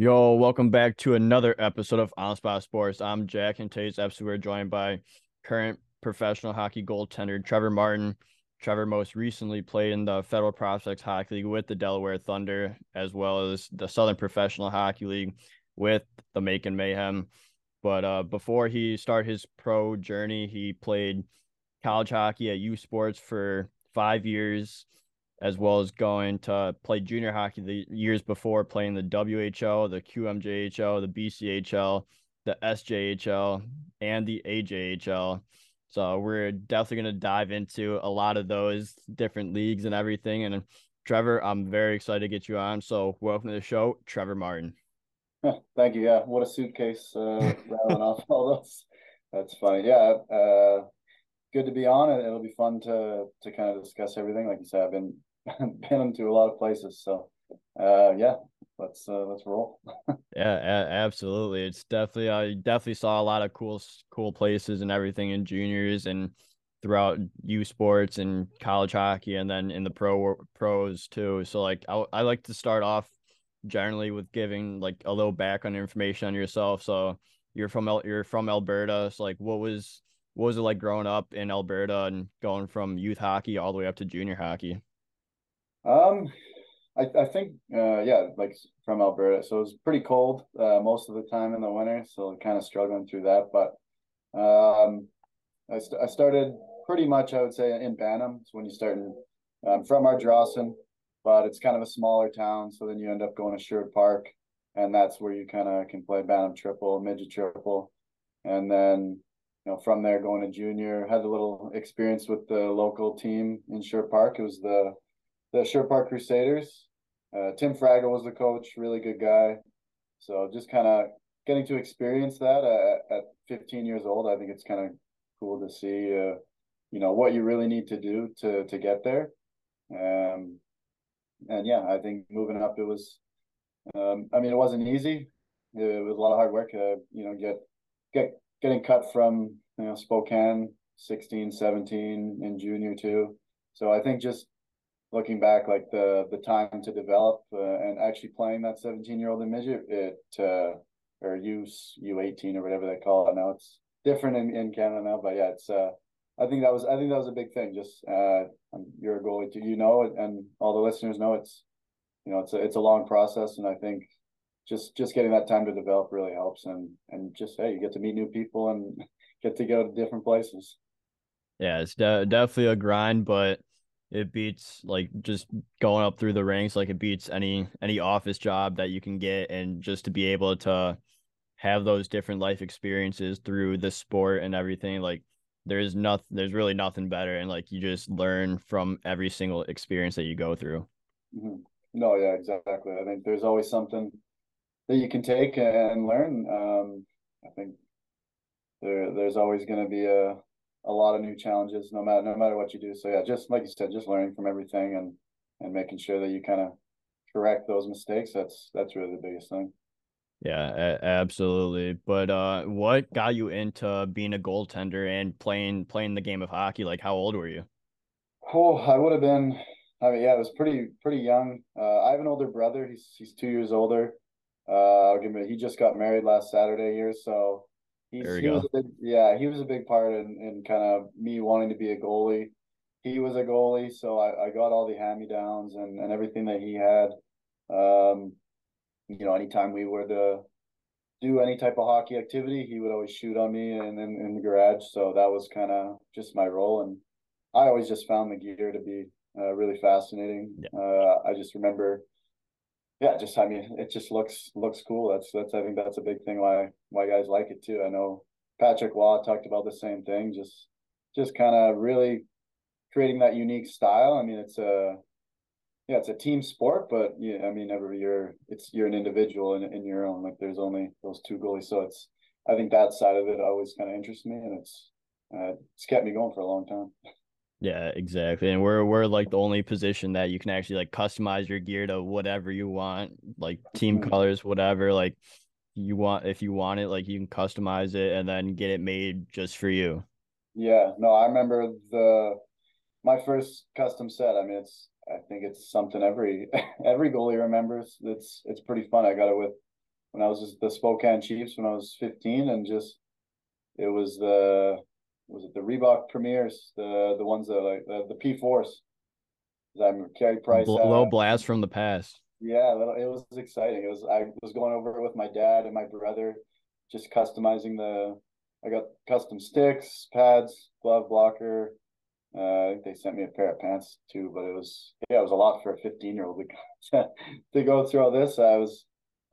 Yo, welcome back to another episode of On Spot Sports. I'm Jack, and today's episode we're joined by current professional hockey goaltender Trevor Martin. Trevor most recently played in the Federal Prospects Hockey League with the Delaware Thunder, as well as the Southern Professional Hockey League with the Macon Mayhem. But uh, before he started his pro journey, he played college hockey at U Sports for five years as well as going to play junior hockey the years before playing the WHL, the QMJHL, the BCHL, the SJHL, and the AJHL. So we're definitely going to dive into a lot of those different leagues and everything. And Trevor, I'm very excited to get you on. So welcome to the show, Trevor Martin. Thank you. Yeah, what a suitcase uh, rattling off all those. That's funny. Yeah, uh, good to be on. It. It'll be fun to to kind of discuss everything. Like you said, I've been been into a lot of places. So, uh, yeah, let's uh, let's roll. yeah, a- absolutely. It's definitely I definitely saw a lot of cool cool places and everything in juniors and throughout U sports and college hockey and then in the pro pros too. So like I I like to start off generally with giving like a little background information on yourself. So you're from you're from Alberta. So like what was what was it like growing up in Alberta and going from youth hockey all the way up to junior hockey? Um, I, I think uh, yeah, like from Alberta, so it was pretty cold uh, most of the time in the winter, so kind of struggling through that. But um, I, st- I started pretty much, I would say, in Bantam. It's when you start in, um, from Ardrossan, but it's kind of a smaller town, so then you end up going to Sherwood Park, and that's where you kind of can play Bantam triple, midget triple, and then you know from there going to junior. Had a little experience with the local team in Sherwood Park. It was the the Sherwood Park Crusaders. Uh, Tim Fraggle was the coach, really good guy. So just kind of getting to experience that at, at 15 years old, I think it's kind of cool to see, uh, you know, what you really need to do to to get there. Um, and yeah, I think moving up, it was, um, I mean, it wasn't easy. It was a lot of hard work. Uh, you know, get get getting cut from you know Spokane 16, 17 in junior too. So I think just looking back, like the the time to develop uh, and actually playing that 17 year old in midget, it uh, or U U 18 or whatever they call it now. It's different in, in Canada now, but yeah, it's uh, I think that was I think that was a big thing. Just uh, you're a goalie, too, you know, and all the listeners know it's you know it's a it's a long process, and I think just just getting that time to develop really helps, and and just hey, you get to meet new people and get to go to different places. Yeah, it's de- definitely a grind, but it beats like just going up through the ranks like it beats any any office job that you can get and just to be able to have those different life experiences through the sport and everything like there's nothing there's really nothing better and like you just learn from every single experience that you go through. Mm-hmm. no yeah exactly. I think there's always something that you can take and learn. Um i think there there's always going to be a a lot of new challenges no matter no matter what you do. So yeah, just like you said, just learning from everything and and making sure that you kind of correct those mistakes. That's that's really the biggest thing. Yeah, absolutely. But uh, what got you into being a goaltender and playing playing the game of hockey? Like, how old were you? Oh, I would have been. I mean, yeah, I was pretty pretty young. Uh, I have an older brother. He's he's two years older. Uh, I'll give him. He just got married last Saturday here, so He's, there we he go. Was a big, yeah, he was a big part in, in kind of me wanting to be a goalie. He was a goalie, so I, I got all the hand me downs and, and everything that he had. Um, you know, anytime we were to do any type of hockey activity, he would always shoot on me and in, in the garage. So that was kind of just my role. And I always just found the gear to be uh, really fascinating. Yeah. Uh, I just remember yeah, just I mean, it just looks looks cool. That's that's I think that's a big thing why why guys like it too. I know Patrick Waugh talked about the same thing. Just just kind of really creating that unique style. I mean, it's a yeah, it's a team sport, but yeah, I mean, every year it's you're an individual in in your own. Like there's only those two goalies, so it's I think that side of it always kind of interests me, and it's uh, it's kept me going for a long time. Yeah, exactly. And we're we're like the only position that you can actually like customize your gear to whatever you want, like team mm-hmm. colors, whatever. Like you want if you want it, like you can customize it and then get it made just for you. Yeah, no, I remember the my first custom set. I mean, it's I think it's something every every goalie remembers. It's it's pretty fun. I got it with when I was just the Spokane Chiefs when I was 15 and just it was the was it the Reebok Premiers the the ones that like the, the P Force. I'm Carey Price. Low blast from the past. Yeah, it was exciting. It was I was going over with my dad and my brother, just customizing the. I got custom sticks, pads, glove blocker. Uh, they sent me a pair of pants too, but it was yeah, it was a lot for a 15 year old to, to go through all this. I was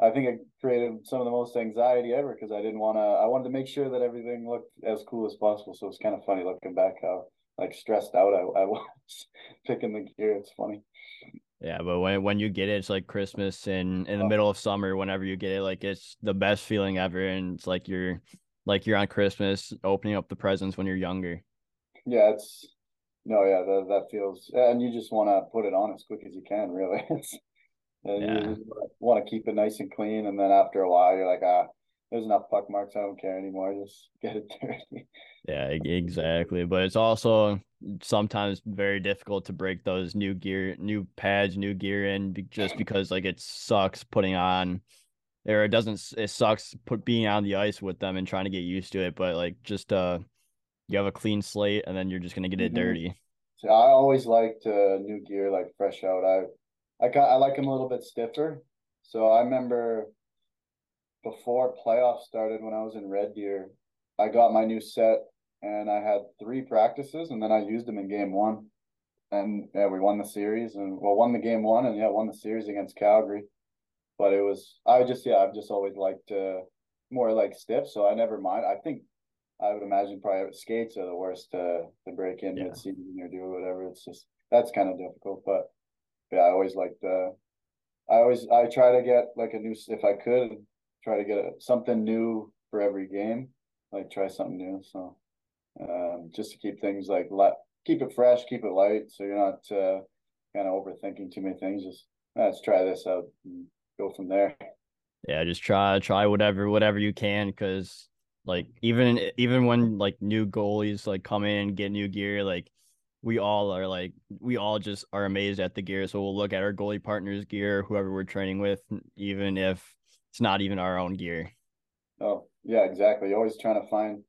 I think it created some of the most anxiety ever because I didn't want to. I wanted to make sure that everything looked as cool as possible. So it's kind of funny looking back how like stressed out I, I was picking the gear. It's funny. Yeah, but when when you get it, it's like Christmas and in the oh. middle of summer. Whenever you get it, like it's the best feeling ever, and it's like you're like you're on Christmas opening up the presents when you're younger. Yeah, it's no, yeah, that that feels, and you just want to put it on as quick as you can. Really, it's and yeah. you want to keep it nice and clean, and then after a while, you're like, ah, there's enough puck marks. I don't care anymore. Just get it dirty. Yeah, exactly. But it's also sometimes very difficult to break those new gear, new pads, new gear in just because like it sucks putting on or it doesn't it sucks put being on the ice with them and trying to get used to it but like just uh you have a clean slate and then you're just gonna get it mm-hmm. dirty so i always liked uh, new gear like fresh out i I got I like him a little bit stiffer. So I remember before playoffs started when I was in Red Deer, I got my new set and I had three practices and then I used them in game one. And yeah, we won the series and well won the game one and yeah, won the series against Calgary. But it was I just yeah, I've just always liked uh more like stiff, so I never mind. I think I would imagine probably skates are the worst to to break in yeah. mid season or do whatever. It's just that's kind of difficult. But yeah, I always like the. I always I try to get like a new if I could try to get a, something new for every game, like try something new. So, um, just to keep things like let keep it fresh, keep it light, so you're not uh, kind of overthinking too many things. Just let's try this out and go from there. Yeah, just try try whatever whatever you can because like even even when like new goalies like come in and get new gear like we all are like we all just are amazed at the gear. So we'll look at our goalie partner's gear, whoever we're training with, even if it's not even our own gear. Oh yeah, exactly. You're always trying to find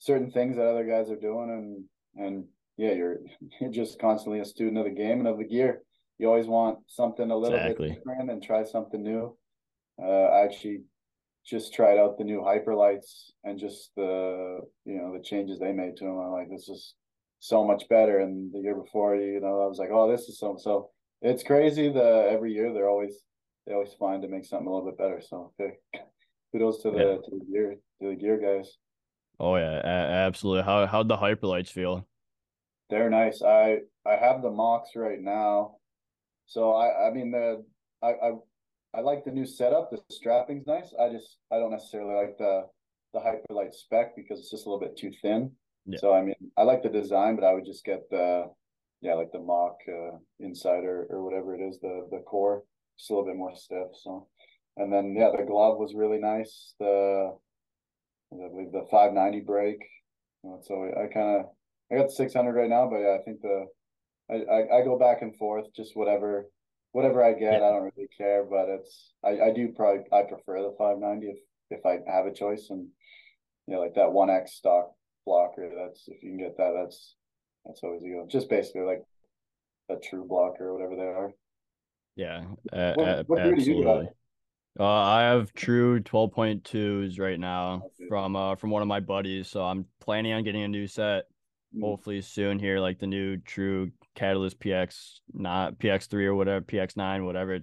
certain things that other guys are doing, and and yeah, you're you're just constantly a student of the game and of the gear. You always want something a little exactly. bit different and try something new. Uh, I actually just tried out the new Hyperlites and just the you know the changes they made to them. I'm like, this is so much better. And the year before, you know, I was like, oh, this is so so. It's crazy. The every year they're always they always find to make something a little bit better. So okay. kudos to the yeah. to the gear to the gear guys. Oh yeah, absolutely. How how'd the Hyperlites feel? They're nice. I I have the Machs right now, so I I mean the I I I like the new setup. The strapping's nice. I just I don't necessarily like the the Hyperlite spec because it's just a little bit too thin. Yeah. So I mean, I like the design, but I would just get the yeah, like the Mach uh, insider or whatever it is, the the core, just a little bit more stiff. So, and then yeah, the glove was really nice. The I believe the 590 break. So I kind of I got the 600 right now, but yeah, I think the I, I, I go back and forth, just whatever whatever I get. Yeah. I don't really care, but it's I, I do probably I prefer the 590 if if I have a choice and you know like that one X stock blocker. That's if you can get that, that's that's always a good. Just basically like a true blocker or whatever they are. Yeah, uh, what, what absolutely. Uh, I have true 12.2s right now okay. from uh from one of my buddies, so I'm planning on getting a new set mm. hopefully soon here, like the new true Catalyst PX, not PX3 or whatever, PX9, whatever,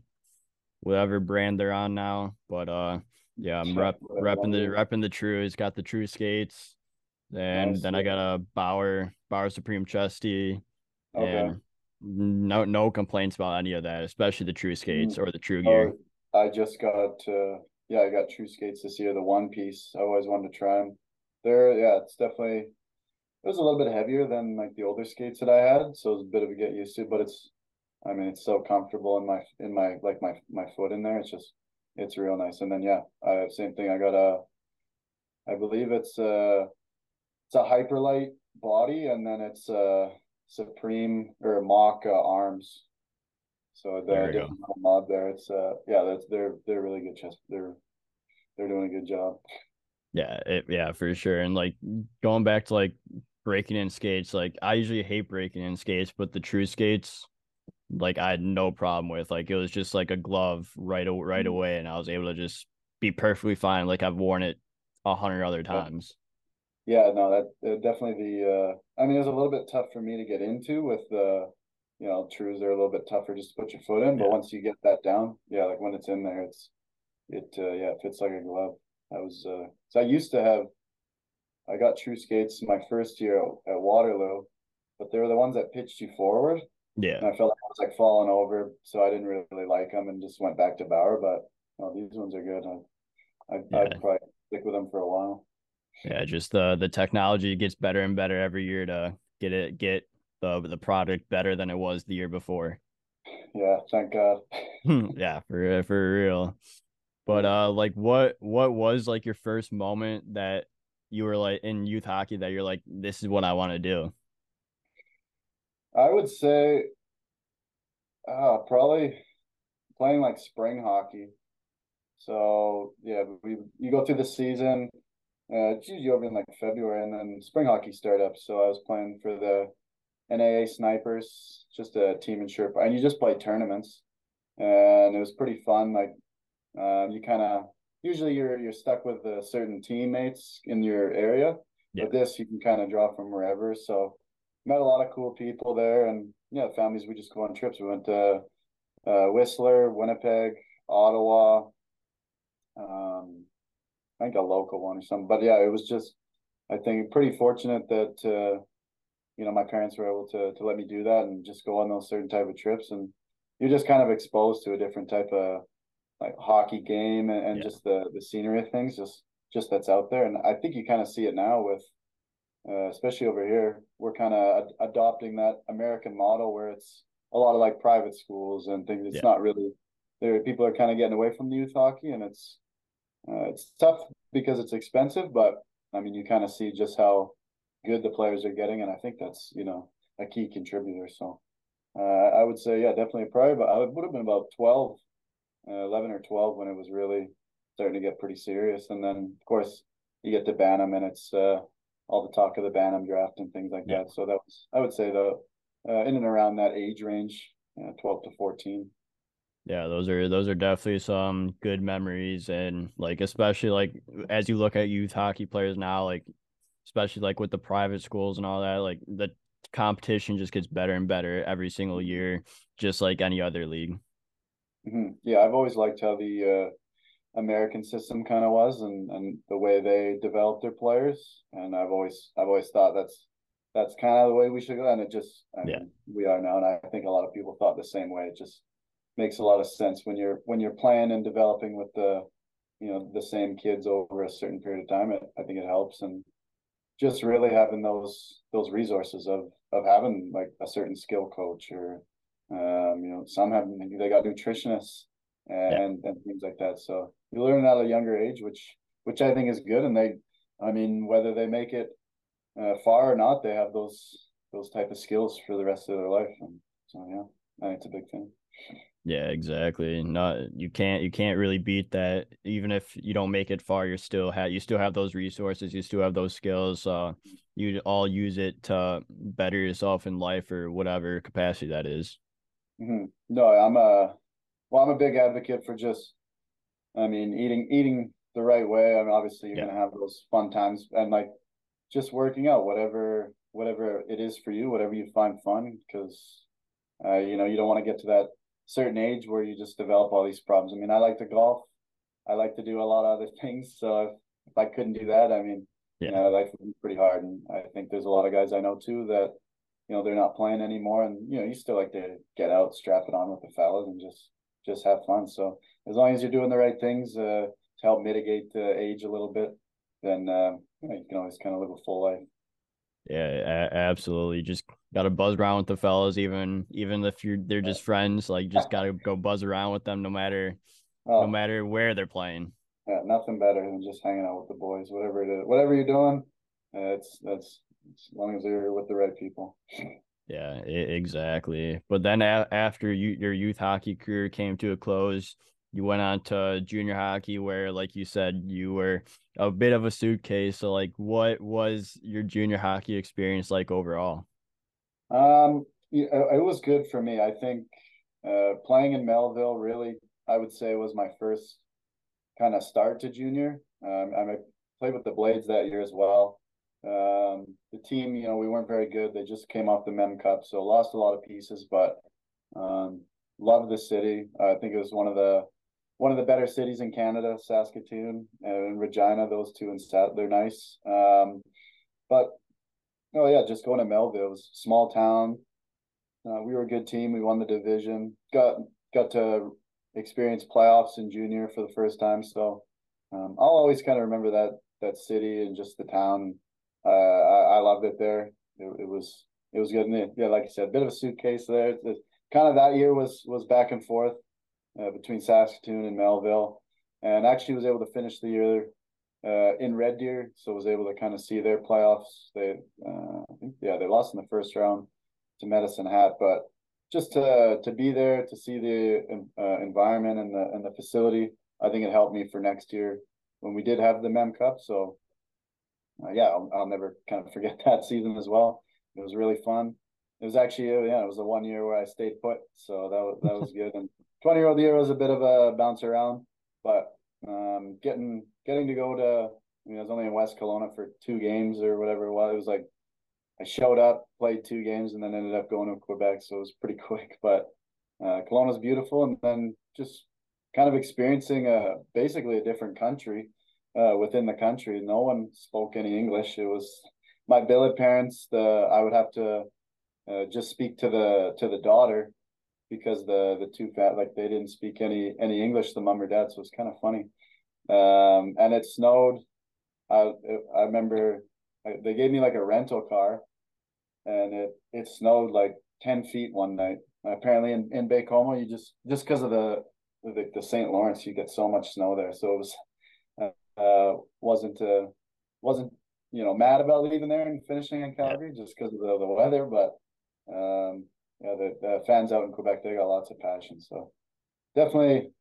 whatever brand they're on now. But uh, yeah, I'm rep, repping the repping the true. He's got the true skates. And nice. then I got a Bauer Bauer Supreme Chesty. Okay. And no no complaints about any of that, especially the true skates mm. or the true gear. Oh, I just got uh yeah, I got true skates this year, the one piece. I always wanted to try them. They're yeah, it's definitely it was a little bit heavier than like the older skates that I had, so it was a bit of a get used to, but it's I mean it's so comfortable in my in my like my my foot in there. It's just it's real nice. And then yeah, I same thing. I got a I believe it's uh it's a Hyperlite body, and then it's a Supreme or Mach uh, arms. So the different mod there. It's uh yeah, that's they're they're really good chest. They're they're doing a good job. Yeah, it, yeah, for sure. And like going back to like breaking in skates, like I usually hate breaking in skates, but the true skates, like I had no problem with. Like it was just like a glove right right mm-hmm. away, and I was able to just be perfectly fine. Like I've worn it a hundred other times. Yeah, no, that uh, definitely the. uh I mean, it was a little bit tough for me to get into with the, you know, trues are a little bit tougher just to put your foot in, but yeah. once you get that down, yeah, like when it's in there, it's, it, uh, yeah, it fits like a glove. I was, uh, so I used to have, I got true skates my first year at, at Waterloo, but they were the ones that pitched you forward. Yeah. And I felt like I was like falling over, so I didn't really like them and just went back to Bauer. But no, these ones are good. I, I, yeah. I'd probably stick with them for a while. Yeah, just the the technology gets better and better every year to get it get the the product better than it was the year before. Yeah, thank God. yeah, for for real. But uh, like, what what was like your first moment that you were like in youth hockey that you're like, this is what I want to do? I would say, uh, probably playing like spring hockey. So yeah, we you go through the season. Uh, it's usually over in like February, and then spring hockey start up. So I was playing for the NAA Snipers, just a team in Sherpa, and you just play tournaments, and it was pretty fun. Like um, you kind of usually you're you're stuck with uh, certain teammates in your area, yeah. but this you can kind of draw from wherever. So met a lot of cool people there, and yeah, families. We just go on trips. We went to uh, Whistler, Winnipeg, Ottawa. Um, I think a local one or something. But yeah, it was just I think pretty fortunate that uh, you know my parents were able to to let me do that and just go on those certain type of trips, and you're just kind of exposed to a different type of like hockey game and, and yeah. just the the scenery of things just just that's out there and i think you kind of see it now with uh, especially over here we're kind of ad- adopting that american model where it's a lot of like private schools and things it's yeah. not really there people are kind of getting away from the youth hockey and it's uh, it's tough because it's expensive but i mean you kind of see just how good the players are getting and i think that's you know a key contributor so uh, i would say yeah definitely a priority but i would have been about 12 uh, 11 or 12 when it was really starting to get pretty serious. And then, of course, you get to Bantam and it's uh, all the talk of the Bantam draft and things like yeah. that. So that was, I would say, the uh, in and around that age range, 12 to 14. Yeah, those are those are definitely some good memories, and like especially like as you look at youth hockey players now, like especially like with the private schools and all that, like the competition just gets better and better every single year, just like any other league. Mm-hmm. Yeah, I've always liked how the uh, American system kind of was, and and the way they developed their players. And I've always I've always thought that's that's kind of the way we should go. And it just I yeah. we are now, and I think a lot of people thought the same way. It just makes a lot of sense when you're when you're playing and developing with the you know the same kids over a certain period of time. It, I think it helps, and just really having those those resources of of having like a certain skill coach or um, you know, some have they got nutritionists and yeah. and things like that. So you learn at a younger age, which which I think is good. And they, I mean, whether they make it uh, far or not, they have those those type of skills for the rest of their life. And so yeah, I think it's a big thing. Yeah, exactly. Not you can't you can't really beat that. Even if you don't make it far, you're still have you still have those resources, you still have those skills. Uh you all use it to better yourself in life or whatever capacity that is. Mm-hmm. No, I'm a well, I'm a big advocate for just, I mean, eating eating the right way. I mean, obviously you're yeah. gonna have those fun times and like just working out whatever whatever it is for you, whatever you find fun, because uh, you know you don't want to get to that certain age where you just develop all these problems. I mean, I like to golf. I like to do a lot of other things. So if, if I couldn't do that, I mean, yeah. you know, life would be pretty hard. And I think there's a lot of guys I know too that you know they're not playing anymore, and you know you still like to get out, strap it on with the fellas, and just just have fun. So as long as you're doing the right things uh, to help mitigate the age a little bit, then uh, you, know, you can always kind of live a full life. Yeah, absolutely. Just got to buzz around with the fellas, even even if you're they're just friends. Like, just got to go buzz around with them, no matter oh. no matter where they're playing. Yeah, nothing better than just hanging out with the boys. Whatever it is, whatever you're doing, uh, it's that's as long as you're with the right people. Yeah, exactly. But then a- after you, your youth hockey career came to a close, you went on to junior hockey where like you said you were a bit of a suitcase so like what was your junior hockey experience like overall um it was good for me i think uh, playing in melville really i would say was my first kind of start to junior um, i played with the blades that year as well um, the team you know we weren't very good they just came off the mem cup so lost a lot of pieces but um, loved the city i think it was one of the one of the better cities in Canada, Saskatoon and Regina. Those two Sat, they're nice. Um, but oh yeah, just going to Melville, it was small town. Uh, we were a good team. We won the division. Got got to experience playoffs in junior for the first time. So um, I'll always kind of remember that that city and just the town. Uh, I, I loved it there. It, it was it was good. And yeah, like I said, a bit of a suitcase there. It's kind of that year was was back and forth uh, between Saskatoon and Melville, and actually was able to finish the year uh, in Red Deer, so was able to kind of see their playoffs. They, uh, yeah, they lost in the first round to Medicine Hat, but just to to be there to see the uh, environment and the and the facility, I think it helped me for next year when we did have the Mem Cup. So, uh, yeah, I'll, I'll never kind of forget that season as well. It was really fun. It was actually yeah, it was the one year where I stayed put, so that was that was good. And 20 year old year was a bit of a bounce around, but um, getting getting to go to I mean I was only in West Kelowna for two games or whatever it was. It was like I showed up, played two games, and then ended up going to Quebec, so it was pretty quick. But uh, Kelowna's beautiful, and then just kind of experiencing a basically a different country uh, within the country. No one spoke any English. It was my billet parents. The I would have to uh, just speak to the to the daughter because the the two fat like they didn't speak any any English, the mom or dad, so it's kind of funny. Um, and it snowed. I I remember they gave me like a rental car, and it it snowed like ten feet one night. Apparently in in Baie-Comeau, you just just because of the the, the St. Lawrence, you get so much snow there. So it was uh, uh wasn't uh wasn't you know mad about leaving there and finishing in Calgary just because of the, the weather, but um yeah, the, the fans out in Quebec, they got lots of passion. So definitely,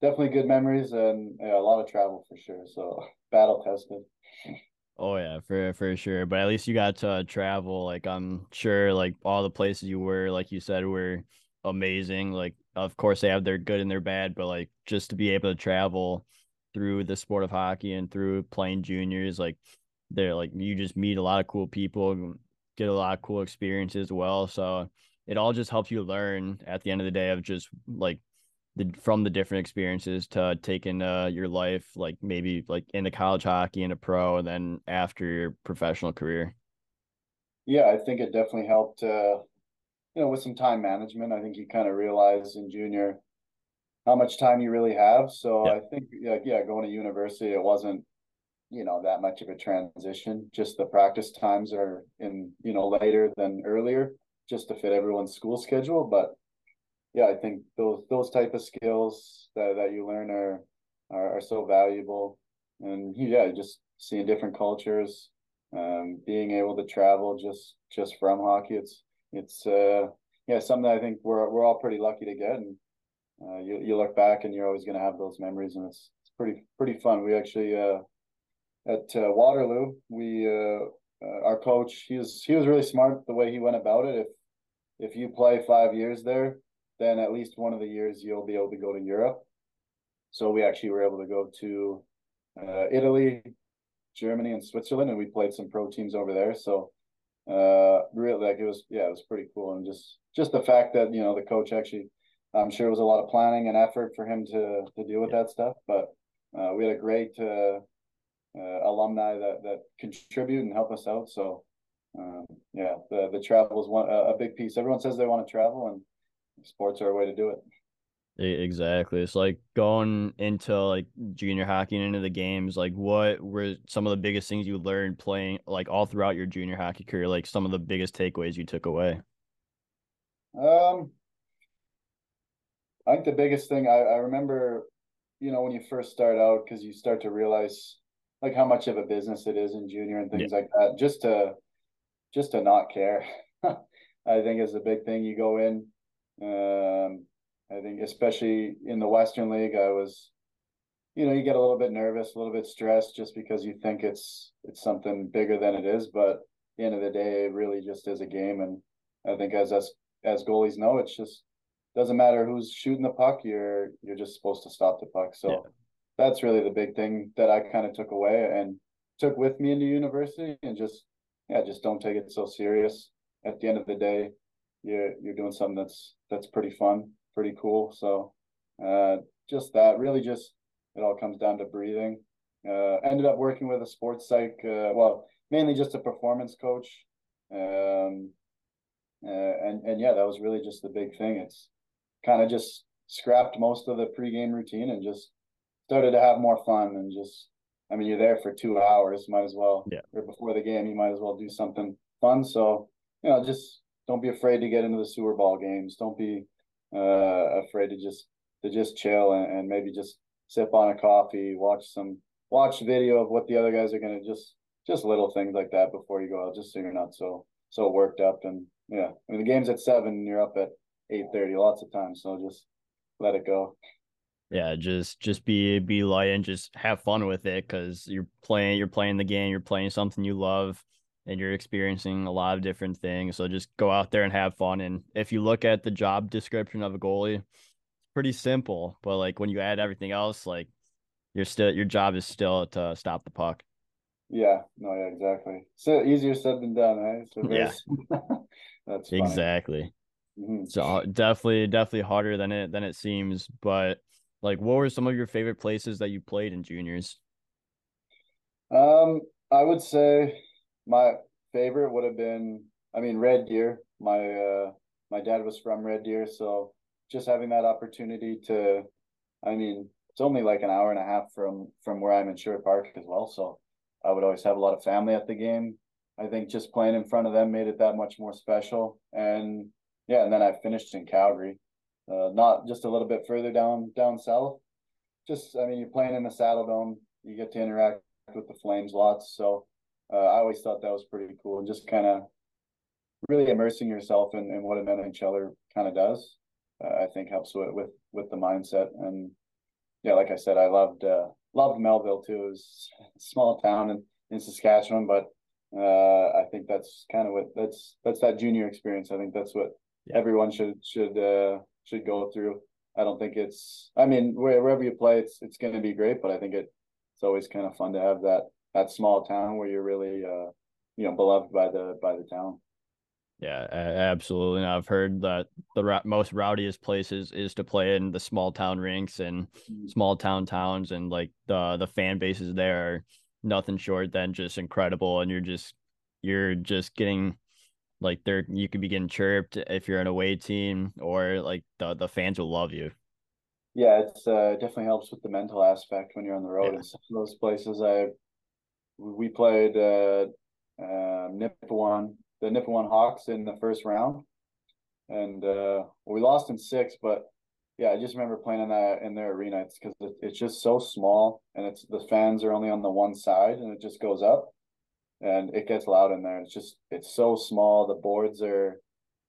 definitely good memories and yeah, a lot of travel for sure. So battle tested. Oh yeah, for for sure. But at least you got to uh, travel. Like I'm sure, like all the places you were, like you said, were amazing. Like of course they have their good and their bad, but like just to be able to travel through the sport of hockey and through playing juniors, like they're like you just meet a lot of cool people, get a lot of cool experiences as well. So it all just helps you learn at the end of the day of just like the from the different experiences to taking uh, your life, like maybe like into college hockey, into pro, and then after your professional career. Yeah, I think it definitely helped. Uh, you know, with some time management, I think you kind of realize in junior how much time you really have. So yeah. I think, yeah, yeah, going to university, it wasn't you know that much of a transition. Just the practice times are in you know later than earlier just to fit everyone's school schedule. But yeah, I think those those type of skills that, that you learn are, are, are so valuable. And yeah, just seeing different cultures, um, being able to travel just just from hockey, it's it's uh yeah something I think we're we're all pretty lucky to get. And uh, you you look back and you're always gonna have those memories, and it's it's pretty pretty fun. We actually uh at uh, Waterloo we uh, uh, our coach he was he was really smart the way he went about it. If if you play five years there, then at least one of the years you'll be able to go to Europe. So we actually were able to go to uh, Italy, Germany, and Switzerland, and we played some pro teams over there. So uh, really, like it was, yeah, it was pretty cool, and just just the fact that you know the coach actually, I'm sure it was a lot of planning and effort for him to to deal with that stuff, but uh, we had a great uh, uh, alumni that that contribute and help us out. So um, yeah, the the travel is one a, big piece. Everyone says they want to travel, and sports are a way to do it. Exactly. It's like going into like junior hockey and into the games. Like, what were some of the biggest things you learned playing like all throughout your junior hockey career? Like some of the biggest takeaways you took away. Um, I think the biggest thing I, I remember, you know, when you first start out, because you start to realize like how much of a business it is in junior and things yeah. like that. Just to just to not care. I think is a big thing. You go in, um, I think especially in the Western League, I was, you know, you get a little bit nervous, a little bit stressed just because you think it's it's something bigger than it is. But at the end of the day, it really just is a game. And I think as us as goalies know, it's just doesn't matter who's shooting the puck, you're you're just supposed to stop the puck. So yeah. that's really the big thing that I kind of took away and took with me into university and just yeah, just don't take it so serious. At the end of the day, you're you're doing something that's that's pretty fun pretty cool. So uh, just that really just it all comes down to breathing. Uh, ended up working with a sports psych, uh, well, mainly just a performance coach. Um, uh, and and yeah, that was really just the big thing. It's kind of just scrapped most of the pregame routine and just started to have more fun and just I mean you're there for two hours, might as well yeah. or before the game you might as well do something fun. So you know just don't be afraid to get into the sewer ball games. Don't be uh, afraid to just to just chill and, and maybe just sip on a coffee, watch some watch video of what the other guys are gonna just just little things like that before you go out, just so you're not so so worked up. And yeah, I mean the game's at seven, and you're up at eight thirty lots of times, so just let it go. Yeah, just just be be light and just have fun with it because you're playing you're playing the game, you're playing something you love and you're experiencing a lot of different things. So just go out there and have fun. And if you look at the job description of a goalie, it's pretty simple. But like when you add everything else, like you're still your job is still to stop the puck. Yeah, no, yeah, exactly. So easier said than done, right? So yeah, that's funny. exactly. Mm-hmm. So uh, definitely, definitely harder than it than it seems. But like, what were some of your favorite places that you played in juniors? Um, I would say my favorite would have been, I mean, Red Deer. My uh, my dad was from Red Deer, so just having that opportunity to, I mean, it's only like an hour and a half from from where I'm in Sherwood Park as well. So I would always have a lot of family at the game. I think just playing in front of them made it that much more special. And yeah, and then I finished in Calgary, uh, not just a little bit further down down south. Just I mean, you're playing in the Saddledome, you get to interact with the Flames lots. So uh, I always thought that was pretty cool and just kind of really immersing yourself in, in what an NHLer kind of does. Uh, I think helps with, with with the mindset and yeah, like I said, I loved uh, loved Melville too. It was a small town in, in Saskatchewan, but uh, I think that's kind of what that's that's that junior experience. I think that's what yeah. everyone should should uh, should go through. I don't think it's. I mean, wherever you play, it's it's going to be great, but I think it it's always kind of fun to have that that small town where you're really uh you know beloved by the by the town yeah absolutely and i've heard that the most rowdiest places is to play in the small town rinks and mm-hmm. small town towns and like the the fan bases there are nothing short than just incredible and you're just you're just getting like they're you could be getting chirped if you're an away team or like the the fans will love you yeah it's uh it definitely helps with the mental aspect when you're on the road yeah. in some of those places i we played uh, uh, Nipawin, the Nipawin Hawks in the first round, and uh, we lost in six. But yeah, I just remember playing in that in their arena. It's because it, it's just so small, and it's the fans are only on the one side, and it just goes up, and it gets loud in there. It's just it's so small. The boards are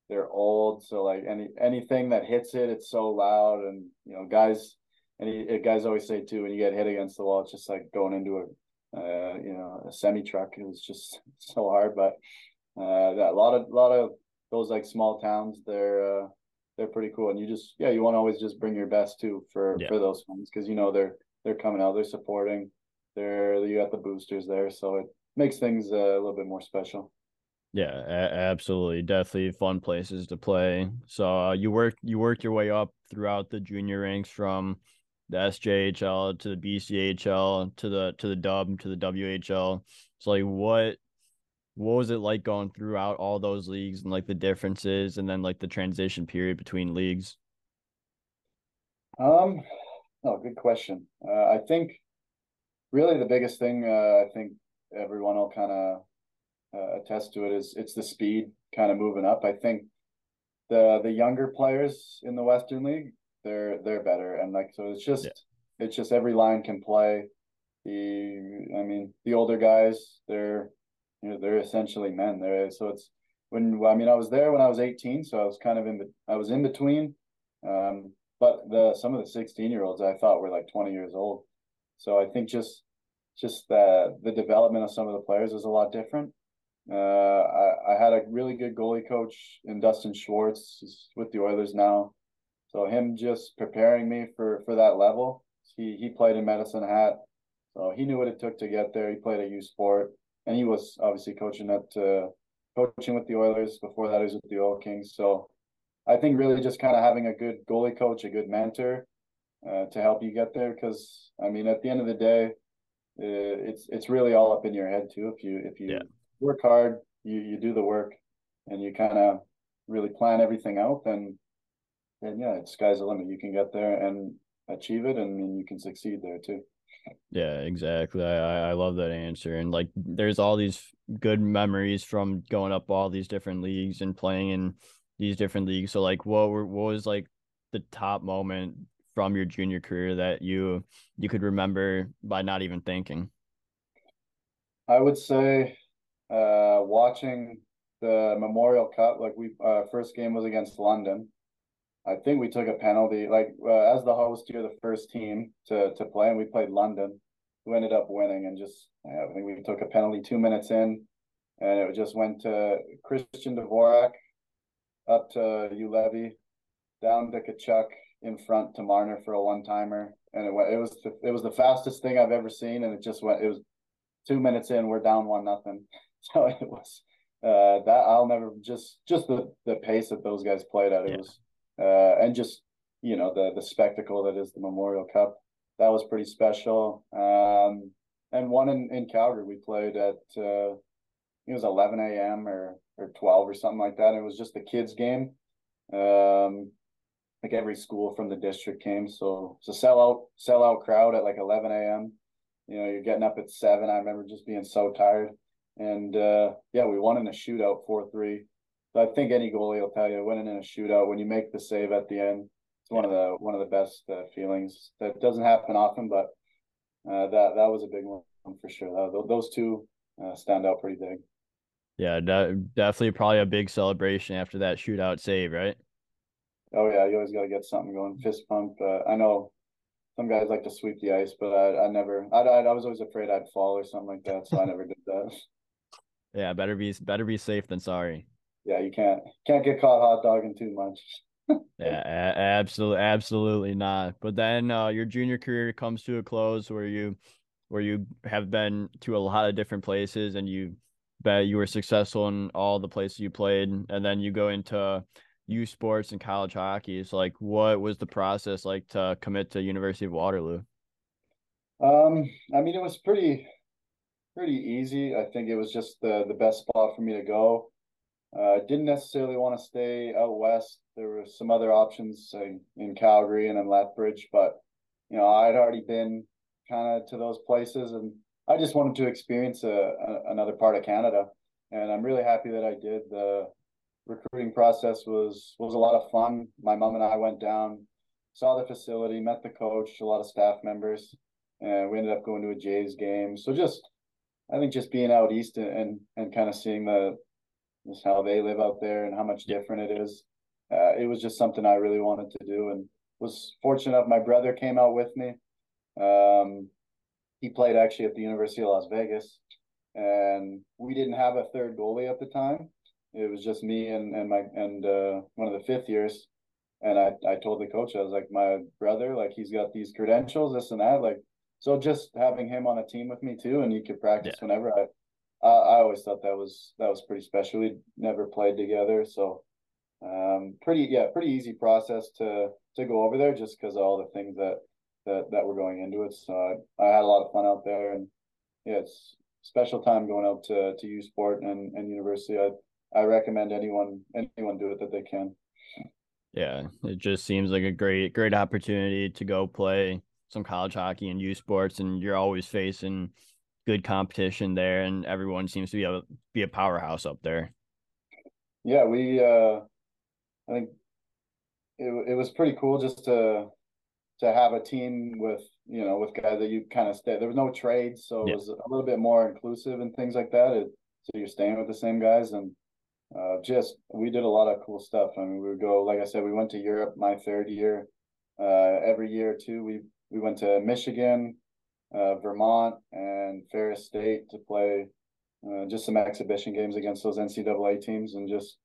they're old, so like any anything that hits it, it's so loud, and you know guys. And guys always say too, when you get hit against the wall, it's just like going into a uh, you know, a semi truck. It was just so hard, but uh, a lot of a lot of those like small towns. They're uh, they're pretty cool, and you just yeah, you want to always just bring your best too for yeah. for those ones because you know they're they're coming out, they're supporting, they're you got the boosters there, so it makes things uh, a little bit more special. Yeah, a- absolutely, definitely fun places to play. So uh, you worked you worked your way up throughout the junior ranks from the SJHL to the BCHL to the to the Dub to the WHL. So like what what was it like going throughout all those leagues and like the differences and then like the transition period between leagues? Um, oh, good question. Uh, I think really the biggest thing uh, I think everyone will kind of uh, attest to it is it's the speed kind of moving up. I think the the younger players in the Western League they're they're better and like so it's just yeah. it's just every line can play the i mean the older guys they're you know they're essentially men there so it's when i mean i was there when i was 18 so i was kind of in i was in between um but the some of the 16 year olds I thought were like 20 years old. So I think just just the the development of some of the players is a lot different. Uh, I, I had a really good goalie coach in Dustin Schwartz with the Oilers now. So him just preparing me for for that level. He he played in Medicine Hat, so he knew what it took to get there. He played at U Sport, and he was obviously coaching at uh, coaching with the Oilers. Before that, he was with the Oil Kings. So I think really just kind of having a good goalie coach, a good mentor, uh, to help you get there. Because I mean, at the end of the day, uh, it's it's really all up in your head too. If you if you yeah. work hard, you you do the work, and you kind of really plan everything out, then then yeah, it's sky's the limit. You can get there and achieve it, and you can succeed there too. Yeah, exactly. I I love that answer. And like, there's all these good memories from going up all these different leagues and playing in these different leagues. So like, what were what was like the top moment from your junior career that you you could remember by not even thinking? I would say, uh, watching the Memorial Cup. Like we, uh, first game was against London. I think we took a penalty. Like uh, as the host, you're the first team to to play, and we played London, who ended up winning. And just I think we took a penalty two minutes in, and it just went to Christian Dvorak, up to Juolevi, down to Tkachuk, in front to Marner for a one timer, and it went. It was the, it was the fastest thing I've ever seen, and it just went. It was two minutes in, we're down one nothing. So it was uh, that I'll never just just the the pace that those guys played at. It yeah. was uh, and just you know the the spectacle that is the Memorial Cup. That was pretty special. Um, and one in, in Calgary, we played at uh, it was 11 a.m. or or 12 or something like that. It was just the kids game. Um, like every school from the district came, so it's a sellout sellout crowd at like 11 a.m. You know, you're getting up at seven. I remember just being so tired, and uh, yeah, we won in a shootout four three. I think any goalie will tell you winning in a shootout when you make the save at the end. It's one of the one of the best uh, feelings. That doesn't happen often, but uh, that that was a big one for sure. That, those two uh, stand out pretty big. Yeah, de- definitely probably a big celebration after that shootout save, right? Oh yeah, you always got to get something going. Fist pump. Uh, I know some guys like to sweep the ice, but I, I never. I, I, I was always afraid I'd fall or something like that, so I never did that. Yeah, better be better be safe than sorry yeah, you can't can't get caught hot dogging too much. yeah, a- absolutely, absolutely not. But then uh, your junior career comes to a close where you where you have been to a lot of different places and you bet you were successful in all the places you played, and then you go into U Sports and college hockey. So, like, what was the process like to commit to University of Waterloo? Um, I mean, it was pretty pretty easy. I think it was just the the best spot for me to go. Uh, didn't necessarily want to stay out west. There were some other options in, Calgary and in Lethbridge, but you know I'd already been kind of to those places, and I just wanted to experience a, a, another part of Canada. And I'm really happy that I did. The recruiting process was was a lot of fun. My mom and I went down, saw the facility, met the coach, a lot of staff members, and we ended up going to a Jays game. So just I think just being out east and and, and kind of seeing the just how they live out there and how much different it is. Uh, it was just something I really wanted to do and was fortunate enough. My brother came out with me. Um, he played actually at the University of Las Vegas, and we didn't have a third goalie at the time. It was just me and and my and uh, one of the fifth years. And I, I told the coach, I was like, my brother, like he's got these credentials, this and that. Like, so just having him on a team with me too, and he could practice yeah. whenever I I, I always thought that was that was pretty special. We never played together, so um, pretty yeah, pretty easy process to to go over there just because of all the things that that that were going into it. So I, I had a lot of fun out there, and yeah, it's special time going out to to U Sport and and University. I I recommend anyone anyone do it that they can. Yeah, it just seems like a great great opportunity to go play some college hockey and U Sports, and you're always facing good competition there, and everyone seems to be a be a powerhouse up there. Yeah, we uh, I think it it was pretty cool just to to have a team with you know with guys that you kind of stay. There was no trades, so it was a little bit more inclusive and things like that. It, so you're staying with the same guys and. Uh, just we did a lot of cool stuff. I mean, we would go, like I said, we went to Europe my third year. uh, every year too. We we went to Michigan, uh, Vermont, and Ferris State to play uh, just some exhibition games against those NCAA teams, and just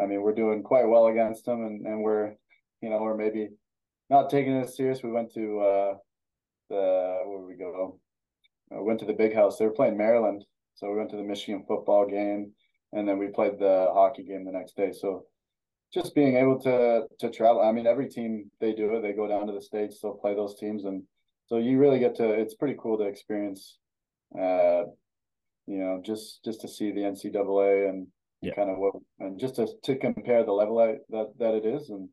I mean we're doing quite well against them, and and we're you know we're maybe not taking it serious. We went to uh, the where we go? I went to the big house. They were playing Maryland, so we went to the Michigan football game, and then we played the hockey game the next day. So just being able to to travel. I mean, every team they do it. They go down to the states. They'll play those teams, and so you really get to. It's pretty cool to experience. Uh, you know, just just to see the NCAA and yeah. kind of what, and just to to compare the level that that it is, and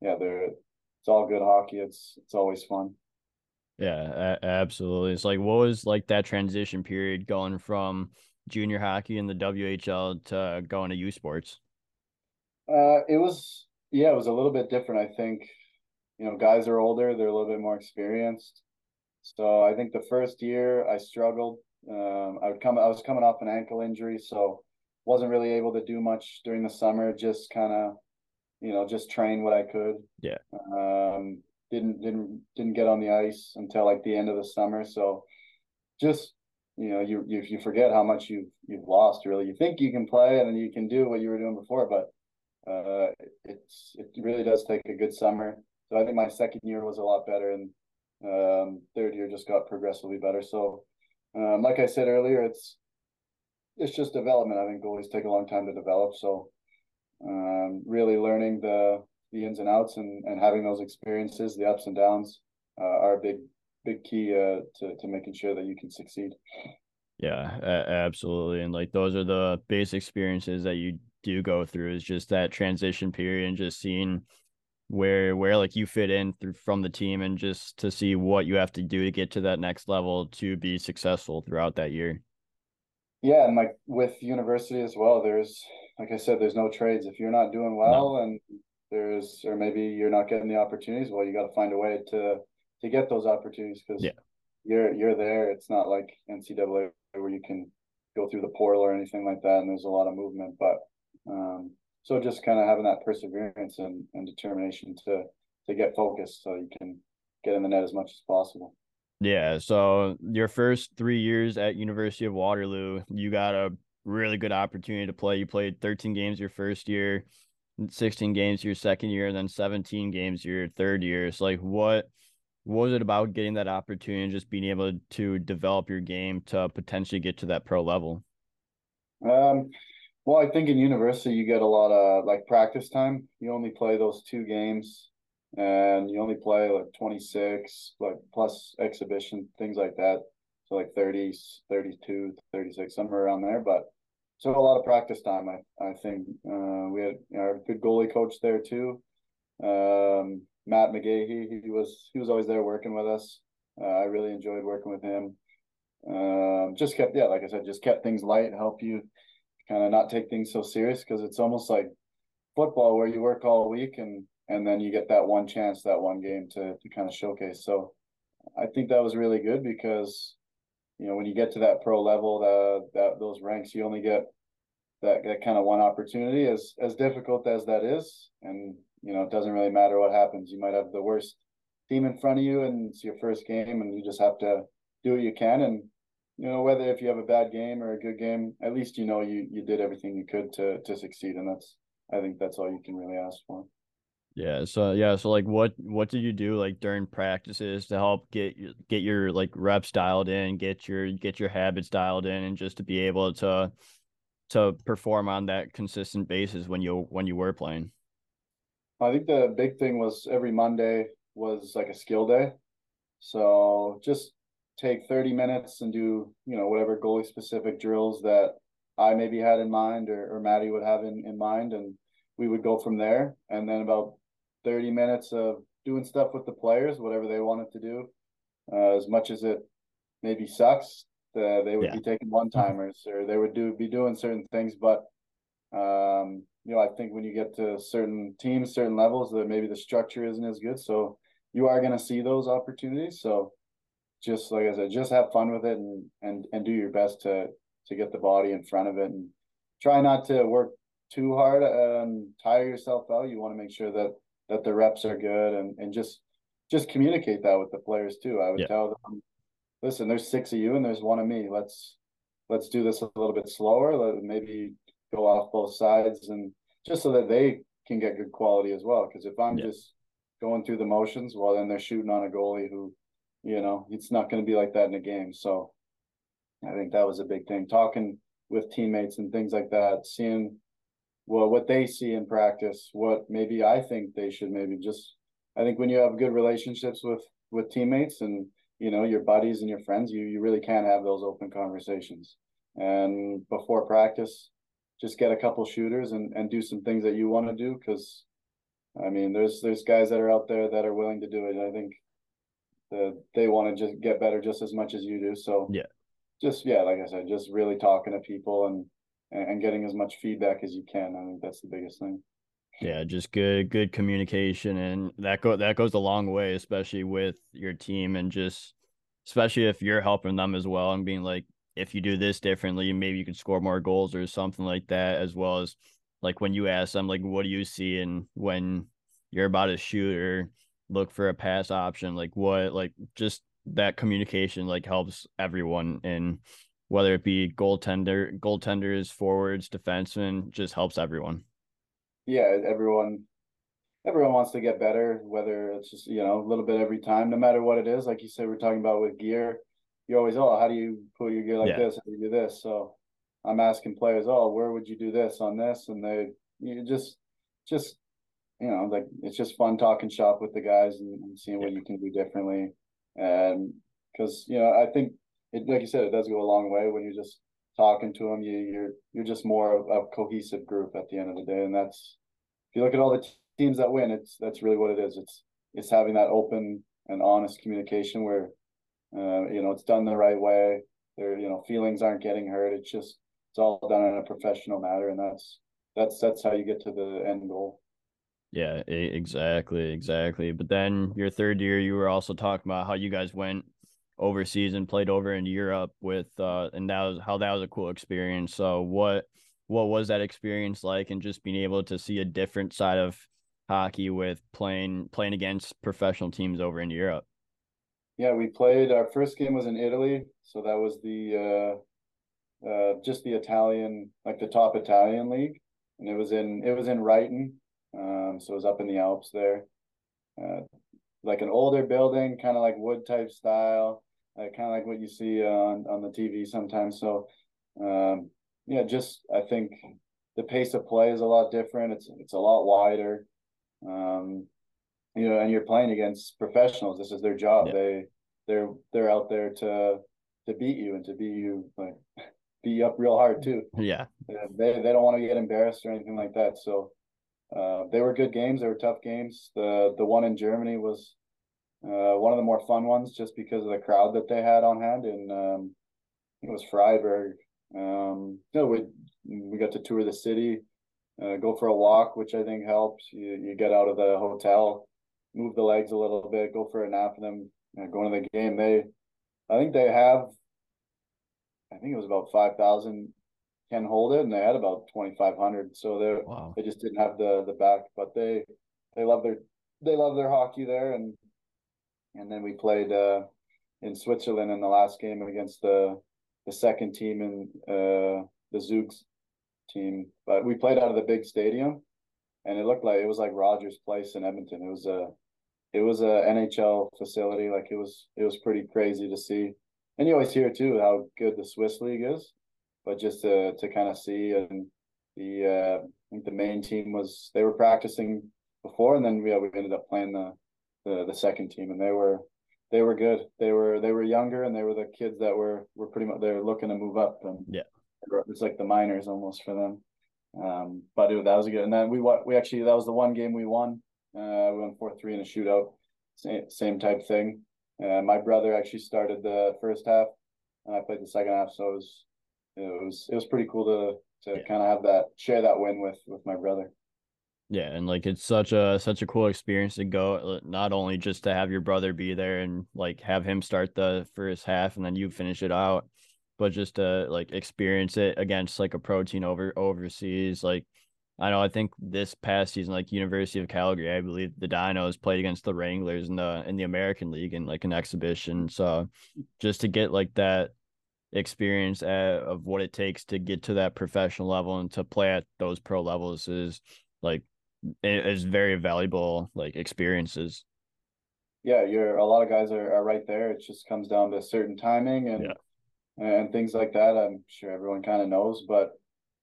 yeah, they're it's all good hockey. It's it's always fun. Yeah, a- absolutely. It's like what was like that transition period going from junior hockey in the WHL to going to U Sports? Uh, it was yeah, it was a little bit different. I think you know guys are older; they're a little bit more experienced. So I think the first year I struggled. Um, I would come. I was coming off an ankle injury, so wasn't really able to do much during the summer. Just kind of, you know, just train what I could. Yeah. Um, didn't didn't didn't get on the ice until like the end of the summer. So just you know, you you you forget how much you've you've lost. Really, you think you can play and you can do what you were doing before, but uh, it's it really does take a good summer. So I think my second year was a lot better, and um, third year just got progressively better. So, um, like I said earlier, it's it's just development. I think goalies take a long time to develop. So, um, really learning the the ins and outs and and having those experiences, the ups and downs, uh, are a big big key uh, to to making sure that you can succeed. Yeah, absolutely. And like those are the base experiences that you do go through is just that transition period and just seeing where where like you fit in through from the team and just to see what you have to do to get to that next level to be successful throughout that year. Yeah, and like with university as well, there's like I said, there's no trades. If you're not doing well no. and there's or maybe you're not getting the opportunities, well, you got to find a way to to get those opportunities because yeah. you're you're there. It's not like NCAA where you can go through the portal or anything like that, and there's a lot of movement. But um, so just kind of having that perseverance and, and determination to to get focused so you can get in the net as much as possible. Yeah. So your first three years at University of Waterloo, you got a really good opportunity to play. You played 13 games your first year, 16 games your second year, and then 17 games your third year. So like what what was it about getting that opportunity and just being able to develop your game to potentially get to that pro level? Um, well, I think in university you get a lot of like practice time. You only play those two games and you only play like 26 like plus exhibition things like that. So like 30, 32, 36 somewhere around there, but so a lot of practice time I I think uh, we had you know, a good goalie coach there too. Um, Matt McGahey, he was he was always there working with us. Uh, I really enjoyed working with him. Um, just kept yeah, like I said, just kept things light, help you kind of not take things so serious because it's almost like football where you work all week and and then you get that one chance, that one game to to kind of showcase. So I think that was really good because you know when you get to that pro level, the that those ranks, you only get that that kind of one opportunity. As as difficult as that is, and you know it doesn't really matter what happens. You might have the worst team in front of you, and it's your first game, and you just have to do what you can and you know whether if you have a bad game or a good game at least you know you you did everything you could to to succeed and that's i think that's all you can really ask for. Yeah so yeah so like what what did you do like during practices to help get get your like reps dialed in get your get your habits dialed in and just to be able to to perform on that consistent basis when you when you were playing? I think the big thing was every monday was like a skill day. So just take 30 minutes and do, you know, whatever goalie specific drills that I maybe had in mind or, or Maddie would have in, in mind. And we would go from there. And then about 30 minutes of doing stuff with the players, whatever they wanted to do. Uh, as much as it maybe sucks, uh, they would yeah. be taking one timers or they would do be doing certain things. But um, you know, I think when you get to certain teams, certain levels, that maybe the structure isn't as good. So you are going to see those opportunities. So just like I said, just have fun with it and and and do your best to to get the body in front of it and try not to work too hard and tire yourself out. You want to make sure that that the reps are good and and just just communicate that with the players too. I would Yeah. tell them, listen, there's six of you and there's one of me. Let's let's do this a little bit slower. Let maybe go off both sides and just so that they can get good quality as well. Because if I'm Yeah. just going through the motions, well, then they're shooting on a goalie who, you know, it's not going to be like that in a game. So I think that was a big thing. Talking with teammates and things like that, seeing well what they see in practice, what maybe I think they should maybe just. I think when you have good relationships with with teammates and you know your buddies and your friends, you you really can have those open conversations. And before practice, just get a couple shooters and and do some things that you want to do because. I mean, there's there's guys that are out there that are willing to do it. I think that they want to just get better just as much as you do. So Yeah. just yeah, like I said, just really talking to people and and getting as much feedback as you can. I think that's the biggest thing. Yeah, just good good communication and that go that goes a long way, especially with your team and just especially if you're helping them as well and being like, if you do this differently, maybe you could score more goals or something like that, as well as like when you ask them like what do you see and when you're about to shoot or look for a pass option, like what like just that communication like helps everyone and whether it be goaltender, goaltenders, forwards, defensemen, just helps everyone. Yeah, everyone everyone wants to get better, whether it's just, you know, a little bit every time, no matter what it is. Like you said, we're talking about with gear. You always, oh, how do you put your gear like Yeah. this? How do you do this? So I'm asking players, oh, where would you do this on this? And they you just just you know, like it's just fun talking shop with the guys and, and seeing what you can do differently. And because you know, I think it like you said, it does go a long way when you're just talking to them. You you're you're just more of a cohesive group at the end of the day, and that's if you look at all the teams that win, it's that's really what it is. It's it's having that open and honest communication where uh, you know it's done the right way. There, you know, feelings aren't getting hurt. It's just it's all done in a professional manner, and that's that's that's how you get to the end goal. Yeah, exactly, exactly. But then your third year, you were also talking about how you guys went overseas and played over in Europe with, uh, and that was how that was a cool experience. So what what was that experience like, and just being able to see a different side of hockey with playing playing against professional teams over in Europe? Yeah, we played. Our first game was in Italy, so that was the uh, uh, just the Italian, like the top Italian league, and it was in it was in Ritten, um, so it was up in the Alps there, uh, like an older building, kind of like wood type style, uh, kind of like what you see on on the TV sometimes. So, um, yeah, just I think the pace of play is a lot different. It's it's a lot wider. Um, you know, and you're playing against professionals. This is their job. Yeah. They they're they're out there to to beat you and to beat you like beat you up real hard too. Yeah, They they don't want to get embarrassed or anything like that. So uh, they were good games. They were tough games. The the one in Germany was uh, one of the more fun ones just because of the crowd that they had on hand. And um, it was Freiburg. Um, you know, we we got to tour the city, uh, go for a walk, which I think helps. You you get out of the hotel, move the legs a little bit, go for a nap, and then uh, go to the game. They, I think they have. I think it was about five thousand can hold it, and they had about twenty five hundred. So they wow, they just didn't have the the back, but they they love their they love their hockey there, and and then we played uh, in Switzerland in the last game against the the second team in uh, the Zug's team, but we played out of the big stadium, and it looked like it was like Rogers Place in Edmonton. It was a it was a NHL facility, like it was it was pretty crazy to see, and you always hear too how good the Swiss league is, but just to to kind of see and the uh, I think the main team was they were practicing before, and then we we ended up playing the the the second team, and they were they were good. They were they were younger, and they were the kids that were were pretty much they're looking to move up, and Yeah. it's like the minors almost for them. Um, but it, that was a good, and then we we actually that was the one game we won. Uh, we won four three in a shootout. Same same type thing. Uh, my brother actually started the first half, and I played the second half. So it was it was it was pretty cool to to Yeah. kind of have that share that win with with my brother. yeah, and like it's such a such a cool experience to go. uh, Not only just to have your brother be there and like have him start the first half and then you finish it out, but just to like experience it against like a pro team over overseas, like I know. I think this past season, like University of Calgary, I believe the Dinos played against the Wranglers in the in the American League in like an exhibition. So just to get like that experience at, of what it takes to get to that professional level and to play at those pro levels is like is very valuable like experiences. Yeah, you're a lot of guys are, are right there. It just comes down to certain timing and yeah. and things like that. I'm sure everyone kind of knows, but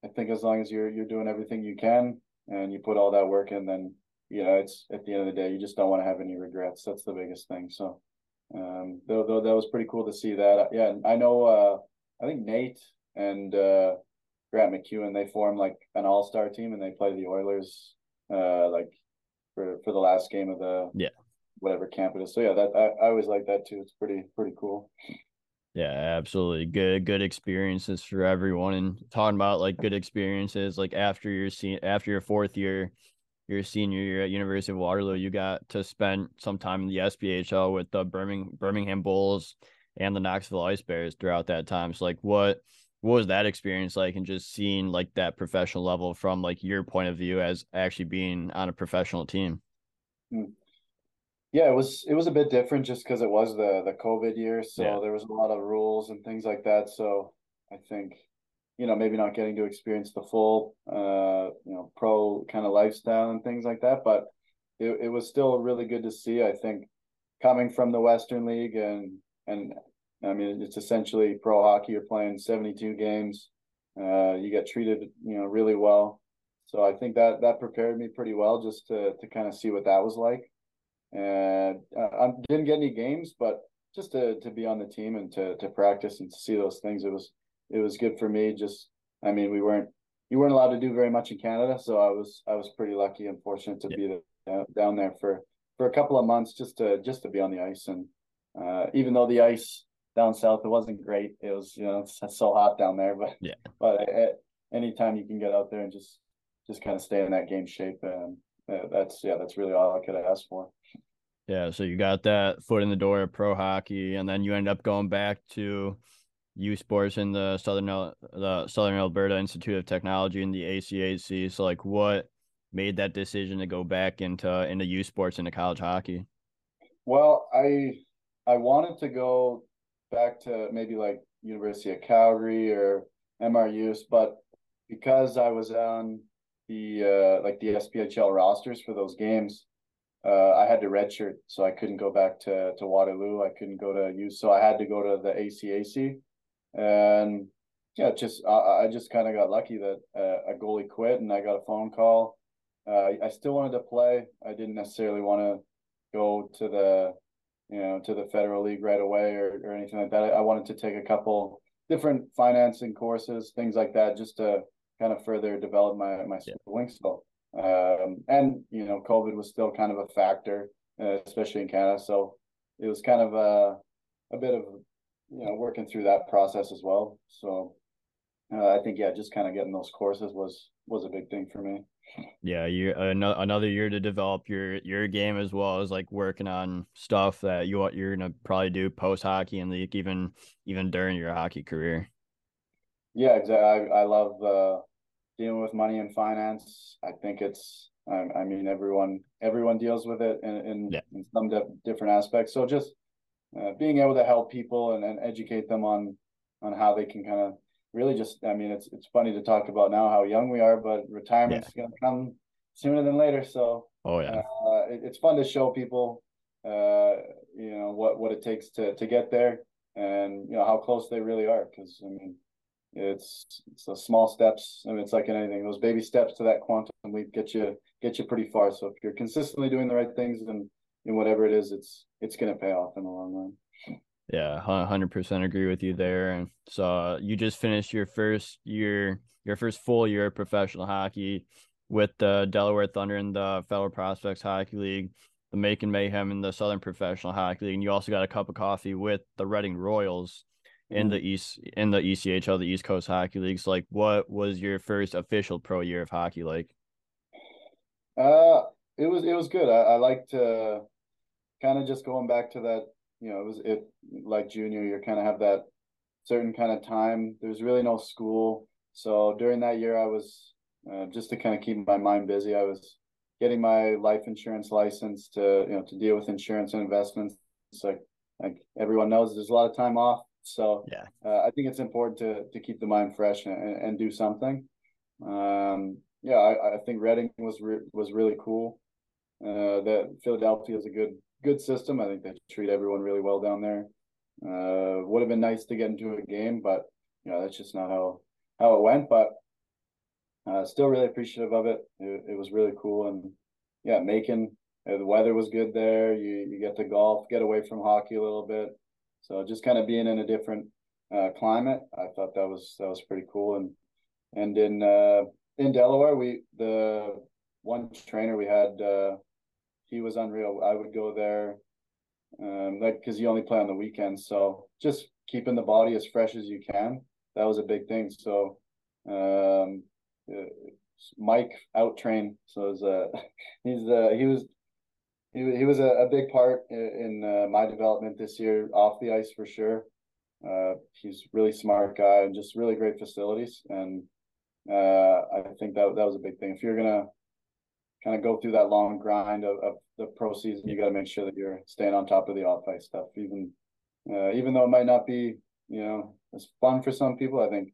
I think as long as you're you're doing everything you can and you put all that work in, then you know it's at the end of the day you just don't want to have any regrets. That's the biggest thing. So um though, though that was pretty cool to see that. Yeah, I know uh I think Nate and uh Grant McEwen they form like an all star team and they play the Oilers uh like for for the last game of the yeah whatever camp it is. So yeah, that I, I always like that too. It's pretty pretty cool. Yeah, absolutely. Good good experiences for everyone. And talking about like good experiences, like after your se- after your fourth year, your senior year at University of Waterloo, you got to spend some time in the SPHL with the Birmingham Birmingham Bulls and the Knoxville Ice Bears throughout that time. So like what what was that experience like and just seeing like that professional level from like your point of view as actually being on a professional team? Hmm. Yeah, it was it was a bit different just because it was the the COVID year, so yeah. there was a lot of rules and things like that. So I think, you know, maybe not getting to experience the full, uh, you know, pro kind of lifestyle and things like that, but it it was still really good to see. I think coming from the Western League and and I mean it's essentially pro hockey. You're playing 72 games. Uh, you get treated, you know, really well. So I think that that prepared me pretty well just to to kind of see what that was like and uh, I didn't get any games, but just to to be on the team and to to practice and to see those things, it was it was good for me. Just I mean, we weren't you weren't allowed to do very much in Canada, so I was I was pretty lucky and fortunate to yeah. be there, uh, down there for for a couple of months just to just to be on the ice. And uh, even though the ice down south it wasn't great, it was you know it's, it's so hot down there. But yeah, but at, anytime you can get out there and just just kind of stay in that game shape, and uh, that's yeah, that's really all I could ask for. Yeah, so you got that foot in the door of pro hockey, and then you end up going back to U Sports in the Southern the Southern Alberta Institute of Technology and the ACAC. So, like, what made that decision to go back into into U Sports into college hockey? Well, I I wanted to go back to maybe like University of Calgary or MRU's, but because I was on the uh, like the SPHL rosters for those games, uh, I had to redshirt, so I couldn't go back to to Waterloo. I couldn't go to U, so I had to go to the ACAC, and yeah, just I, I just kind of got lucky that uh, a goalie quit, and I got a phone call. Uh, I still wanted to play. I didn't necessarily want to go to the you know to the federal league right away or, or anything like that. I, I wanted to take a couple different financing courses, things like that, just to kind of further develop my my schooling. So um, and you know, COVID was still kind of a factor, uh, especially in Canada. So it was kind of a a bit of you know working through that process as well. So uh, I think yeah, just kind of getting those courses was was a big thing for me. Yeah, you another another year to develop your your game as well as like working on stuff that you what you're gonna probably do post hockey and like even even during your hockey career. Yeah, exactly. I I love uh dealing with money and finance. I think it's, I, I mean, everyone everyone deals with it in in, yeah. in some di- different aspects. So just uh, being able to help people and, and educate them on on how they can kind of really just, I mean, it's it's funny to talk about now how young we are, but retirement's yeah. going to come sooner than later. So oh yeah, uh, it, it's fun to show people, uh, you know, what what it takes to to get there and you know how close they really are. Because I mean it's it's the small steps. I mean, it's like anything; those baby steps to that quantum leap get you get you pretty far. So if you're consistently doing the right things and in whatever it is, it's it's going to pay off in the long run. Yeah, hundred percent agree with you there. And so uh, you just finished your first year, your first full year of professional hockey with the Delaware Thunder in the Federal Prospects Hockey League, the Macon Mayhem in the Southern Professional Hockey League, and you also got a cup of coffee with the Reading Royals in mm-hmm. the East in the ECHL, the East Coast Hockey Leagues. Like, what was your first official pro year of hockey like? Uh, it was it was good. I, I liked uh, kind of just going back to that. You know, it was it like junior. You kind of have that certain kind of time. There's really no school, so during that year, I was uh, just to kind of keep my mind busy. I was getting my life insurance license to you know to deal with insurance and investments. It's like like everyone knows, there's a lot of time off. So yeah, uh, I think it's important to to keep the mind fresh and, and do something. Um, yeah, I, I think Reading was re- was really cool. Uh, that Philadelphia is a good good system. I think they treat everyone really well down there. Uh, would have been nice to get into a game, but you know that's just not how how it went. But uh, still really appreciative of it. it. It was really cool, and yeah, Macon. Uh, the weather was good there. You you get to golf, get away from hockey a little bit. So just kind of being in a different uh, climate, I thought that was that was pretty cool. And and in uh, in Delaware, we the one trainer we had, uh, he was unreal. I would go there, um, like because you only play on the weekends, so just keeping the body as fresh as you can. That was a big thing. So, um, uh, Mike out train. So was, uh, he's uh, he was he, he was a, a big part in, in uh, my development this year off the ice for sure. Uh, he's really smart guy and just really great facilities. And uh, I think that that was a big thing. If you're gonna kind of go through that long grind of, of the pro season, you got to make sure that you're staying on top of the off ice stuff. Even uh, even though it might not be you know as fun for some people, I think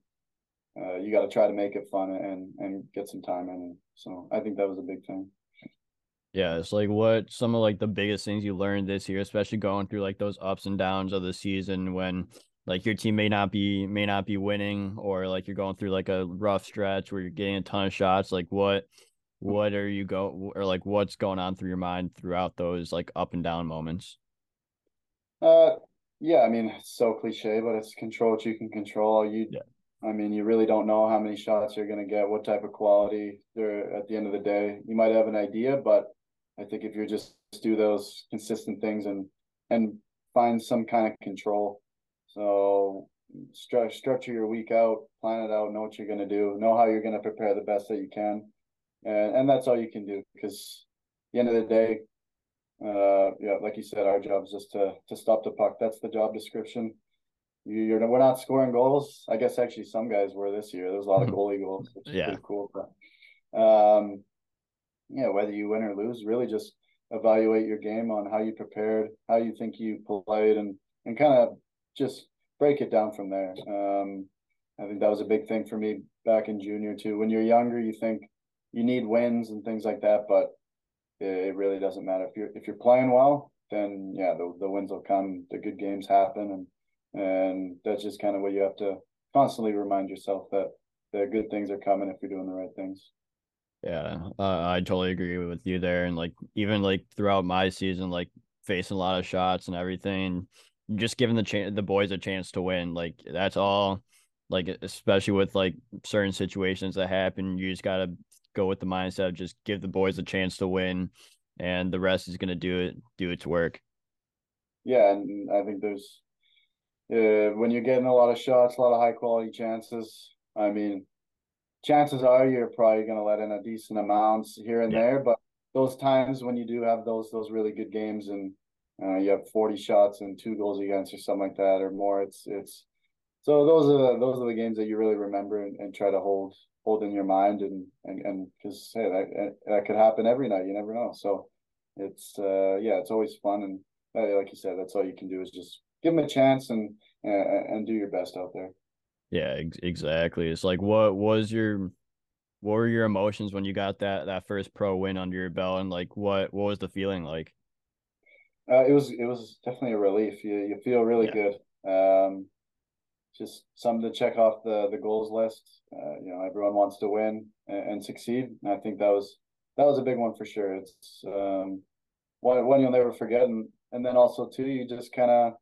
uh, you got to try to make it fun and and get some time in. So I think that was a big thing. Yeah, it's like what some of like the biggest things you learned this year, especially going through like those ups and downs of the season when like your team may not be may not be winning or like you're going through like a rough stretch where you're getting a ton of shots. Like what what are you go or like what's going on through your mind throughout those like up and down moments? Uh yeah, I mean it's so cliche, but it's control what you can control. You yeah. I mean, you really don't know how many shots you're going to get, what type of quality they're at the end of the day. You might have an idea, but I think if you just do those consistent things and and find some kind of control, so stru- structure your week out, plan it out, know what you're going to do, know how you're going to prepare the best that you can, and and that's all you can do because the end of the day, uh, yeah, like you said, our job is just to to stop the puck. That's the job description. You, you're we're not scoring goals. I guess actually some guys were this year. There's a lot of goalie goals, which is yeah. pretty cool. But um, yeah, whether you win or lose, really just evaluate your game on how you prepared, how you think you played, and and kind of just break it down from there. Um, I think that was a big thing for me back in junior too. When you're younger, you think you need wins and things like that, but it, really doesn't matter if you're if you're playing well. Then yeah, the the wins will come. The good games happen, and and that's just kind of what you have to constantly remind yourself that the good things are coming if you're doing the right things. Yeah, uh, I totally agree with you there. And like even like throughout my season, like facing a lot of shots and everything, just giving the chance the boys a chance to win. Like that's all. Like especially with like certain situations that happen, you just gotta go with the mindset of just give the boys a chance to win, and the rest is gonna do it do its work. Yeah, and I think there's uh, when you're getting a lot of shots, a lot of high quality chances. I mean, chances are you're probably going to let in a decent amount here and yeah. there. But those times when you do have those those really good games and uh, you have 40 shots and two goals against or something like that or more, it's it's so those are the, those are the games that you really remember and, and try to hold hold in your mind and and and because hey that that could happen every night. You never know. So it's uh yeah, it's always fun and uh, like you said, that's all you can do is just give them a chance and uh, and do your best out there. Yeah, ex- exactly. It's like what was your what were your emotions when you got that that first pro win under your belt and like what what was the feeling like? Uh, it was it was definitely a relief. You you feel really yeah. good. Um, just something to check off the the goals list. Uh, you know, everyone wants to win and, and, succeed. And I think that was that was a big one for sure. It's um, one one you'll never forget, and and then also too, you just kind of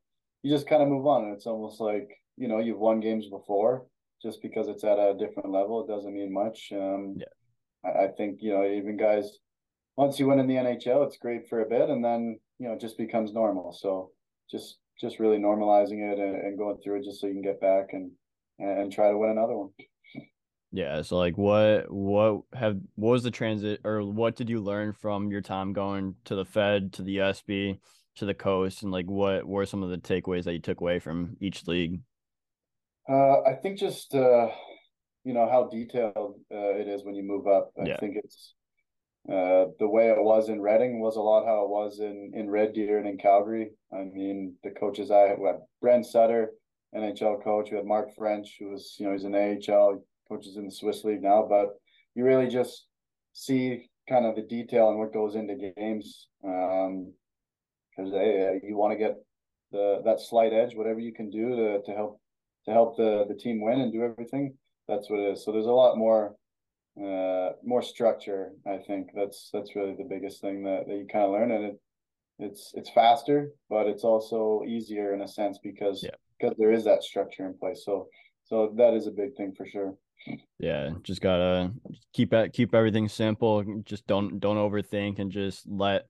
you just kind of move on. And it's almost like you know you've won games before just because it's at a different level it doesn't mean much um yeah I, I think you know even guys once you win in the nhl it's great for a bit and then you know it just becomes normal so just just really normalizing it and, and going through it just so you can get back and and try to win another one yeah so like what what have what was the transit or what did you learn from your time going to the fed to the sb to the coast and like what were some of the takeaways that you took away from each league uh, I think just uh, you know how detailed uh, it is when you move up. I Yeah. think it's uh, the way it was in Reading was a lot how it was in in Red Deer and in Calgary. I mean, the coaches I had, Brent Sutter, NHL coach. We had Mark French, who was you know he's an AHL coaches in the Swiss League now, but you really just see kind of the detail and what goes into games. Um, because hey, you want to get the that slight edge, whatever you can do to to help to help the the team win and do everything. That's what it is. So there's a lot more uh more structure. I think that's that's really the biggest thing that, that you kind of learn, and it it's it's faster, but it's also easier in a sense because Yeah. because there is that structure in place. So so that is a big thing for sure. Yeah, just gotta keep it keep everything simple. Just don't don't overthink and just let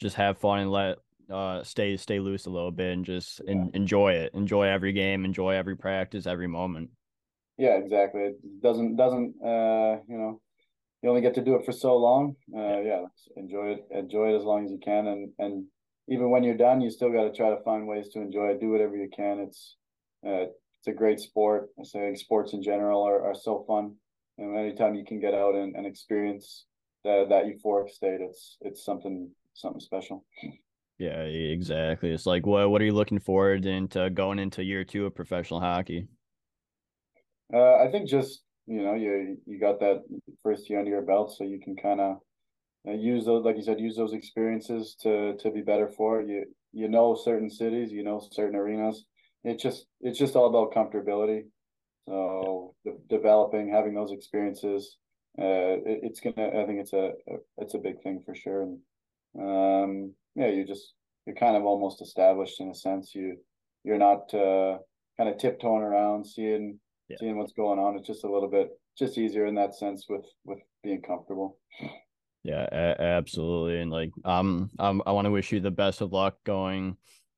just have fun and let uh stay stay loose a little bit and just en- enjoy it. Enjoy every game, enjoy every practice, every moment. Yeah, exactly. It doesn't doesn't uh you know you only get to do it for so long. Uh yeah, enjoy it enjoy it as long as you can and and even when you're done, you still got to try to find ways to enjoy it. Do whatever you can. It's uh it's a great sport. I say sports in general are, are so fun. And anytime you can get out and, and experience that that euphoric state, it's it's something something special. Yeah, exactly. It's like what what are you looking forward into going into year two of professional hockey? Uh, I think just you know you you got that first year under your belt, so you can kind of uh, use those, like you said, use those experiences to to be better for it. You you know certain cities, you know certain arenas. It just it's just all about comfortability. So de- developing, having those experiences, uh, it, it's gonna. I think it's a, a it's a big thing for sure. And um, yeah, you just you're kind of almost established in a sense. You you're not uh, kind of tiptoeing around, seeing Yeah. seeing what's going on. It's just a little bit just easier in that sense with with being comfortable. Yeah, a- absolutely. And like, um, um, I want to wish you the best of luck going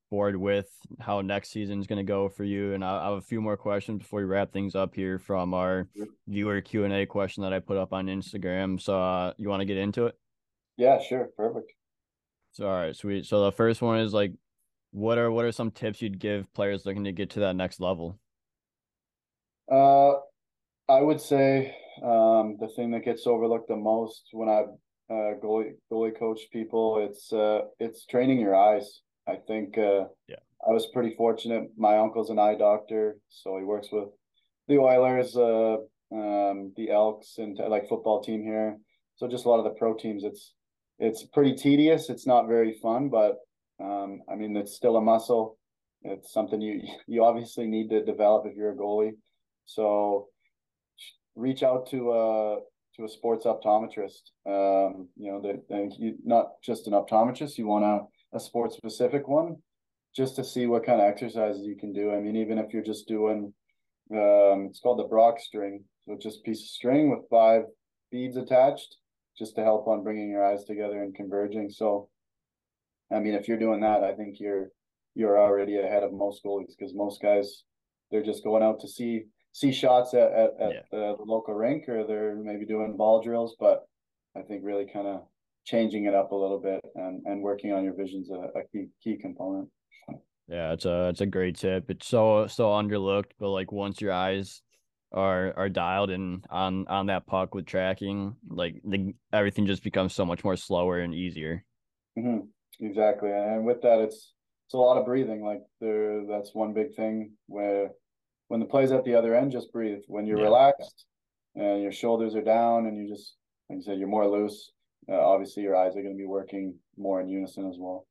forward with how next season is going to go for you. And I, I have a few more questions before we wrap things up here from our viewer Q and A question that I put up on Instagram. So, uh, you want to get into it? Yeah, sure, perfect. So, all right, sweet. So the first one is like, what are what are some tips you'd give players looking to get to that next level? Uh, I would say um, the thing that gets overlooked the most when I uh, goalie goalie coach people, it's uh, it's training your eyes. I think uh, Yeah. I was pretty fortunate. My uncle's an eye doctor, so he works with the Oilers, uh, um, the Elks, and like football team here. So just a lot of the pro teams. It's it's pretty tedious. It's not very fun, but um, I mean it's still a muscle. It's something you you obviously need to develop if you're a goalie. So reach out to a to a sports optometrist. Um, you know that and you not just an optometrist. You want a, a sports specific one, just to see what kind of exercises you can do. I mean, even if you're just doing, um, it's called the Brock string. So just piece of string with five beads attached, just to help on bringing your eyes together and converging. So, I mean, if you're doing that, I think you're you're already ahead of most goalies because most guys they're just going out to see see shots at, at, at Yeah. the, the local rink or they're maybe doing ball drills but i think really kind of changing it up a little bit and and working on your vision's a, a key key component Yeah, it's a it's a great tip. It's so so underlooked, but like once your eyes are are dialed in on on that puck with tracking, like the everything just becomes so much more slower and easier. hmm exactly and with that it's it's a lot of breathing like there that's one big thing where when the play's at the other end just breathe when you're Yeah. relaxed and your shoulders are down and you just like you said you're more loose uh, obviously your eyes are going to be working more in unison as well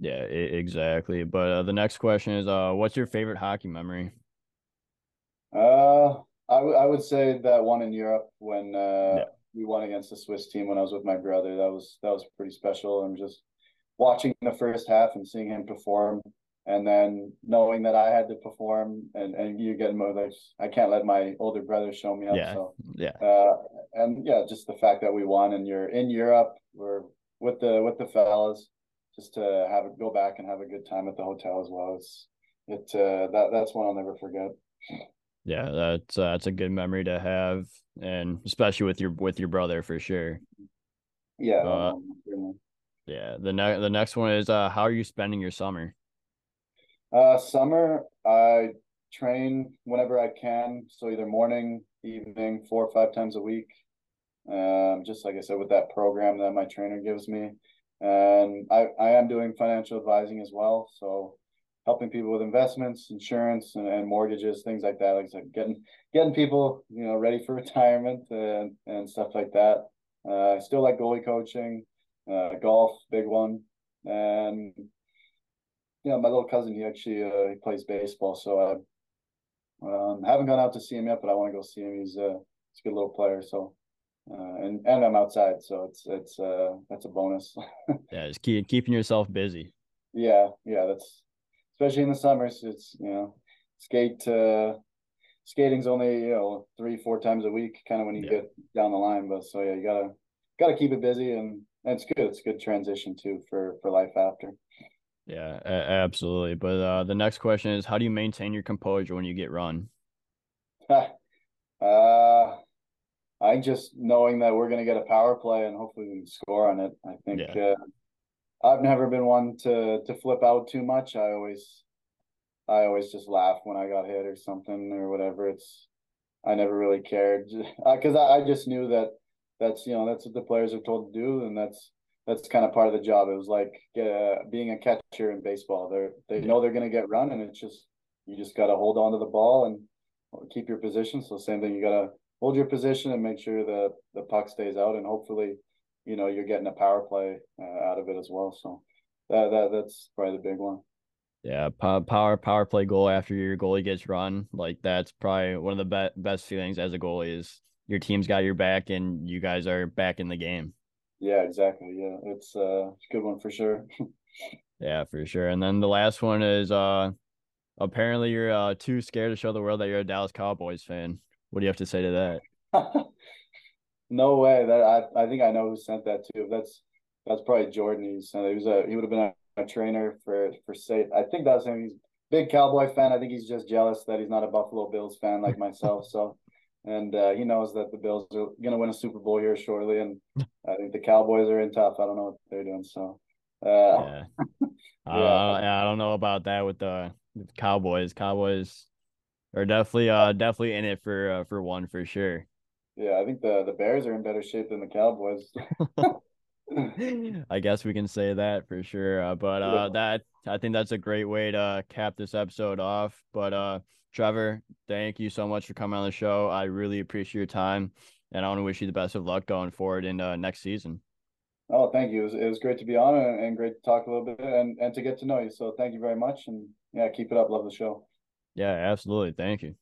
Yeah, exactly. But uh, the next question is, uh, what's your favorite hockey memory? Uh, I would would say that one in Europe when uh Yeah. we won against the Swiss team when I was with my brother. That was that was pretty special. And just watching the first half and seeing him perform, and then knowing that I had to perform, and and you get more like I can't let my older brother show me up. Yeah. So Yeah, uh, and yeah, just the fact that we won and you're in Europe, we're with the with the fellas, just to have it go back and have a good time at the hotel as well. It's it uh, that that's one I'll never forget. yeah, that's uh, that's a good memory to have, and especially with your with your brother for sure. Yeah. Um. Yeah. The next the next one is, uh, how are you spending your summer? Uh, summer, I train whenever I can. So either morning evening, four or five times a week. Um, just like I said, with that program that my trainer gives me, and I I am doing financial advising as well. So helping people with investments, insurance, and, and mortgages, things like that. Like I said, getting getting people you know ready for retirement and and stuff like that. Uh, I still like goalie coaching, uh, golf, big one, and know my little cousin he actually uh, he plays baseball, so I um, haven't gone out to see him yet, but I want to go see him. He's a he's a good little player, so. Uh, and and I'm outside, so it's it's uh that's a bonus. yeah, just keep keeping yourself busy. Yeah, yeah, that's especially in the summers. It's you know, skate. Uh, skating's only you know three four times a week, kind of when you yeah. get down the line. But so yeah, you gotta gotta keep it busy, and, and it's good. It's a good transition too for for life after. Yeah, absolutely. But uh, the next question is, how do you maintain your composure when you get run? uh, I just knowing that we're gonna get a power play and hopefully we can score on it. I think yeah. uh, I've never been one to to flip out too much. I always I always just laugh when I got hit or something or whatever. It's I never really cared because I, I just knew that that's you know that's what the players are told to do and that's that's kind of part of the job. It was like uh, being a catcher in baseball. They're they know they're gonna get run and it's just you just gotta hold on to the ball and keep your position. So same thing, you gotta hold your position and make sure that the puck stays out and hopefully you know you're getting a power play uh, out of it as well. So that that that's probably the big one. Yeah, power power play goal after your goalie gets run, like that's probably one of the be- best feelings as a goalie is your team's got your back and you guys are back in the game. Yeah, exactly. Yeah, it's uh, it's a good one for sure. yeah, for sure. And then the last one is uh, apparently you're uh too scared to show the world that you're a Dallas Cowboys fan. What do you have to SAIT to that? No way. That I, I think I know who sent that too. That's that's probably Jordan. He sent it. He was a he would have been a, a trainer for for say. I think that's him. He's big Cowboy fan. I think he's just jealous that he's not a Buffalo Bills fan like myself. So, and uh, he knows that the Bills are going to win a Super Bowl here shortly, and I think the Cowboys are in tough. I don't know what they're doing. So, uh, yeah. yeah. Uh, I don't know about that with the Cowboys. Cowboys are definitely uh definitely in it for uh, for one for sure. Yeah, I think the the Bears are in better shape than the Cowboys. I guess we can say that for sure. Uh, but uh, that I think that's a great way to cap this episode off. But uh, Trevor, thank you so much for coming on the show. I really appreciate your time, and I want to wish you the best of luck going forward in uh, next season. Oh, thank you. It was, it was great to be on and, and great to talk a little bit and, and to get to know you. So thank you very much. And yeah, keep it up. Love the show. Yeah, absolutely. Thank you.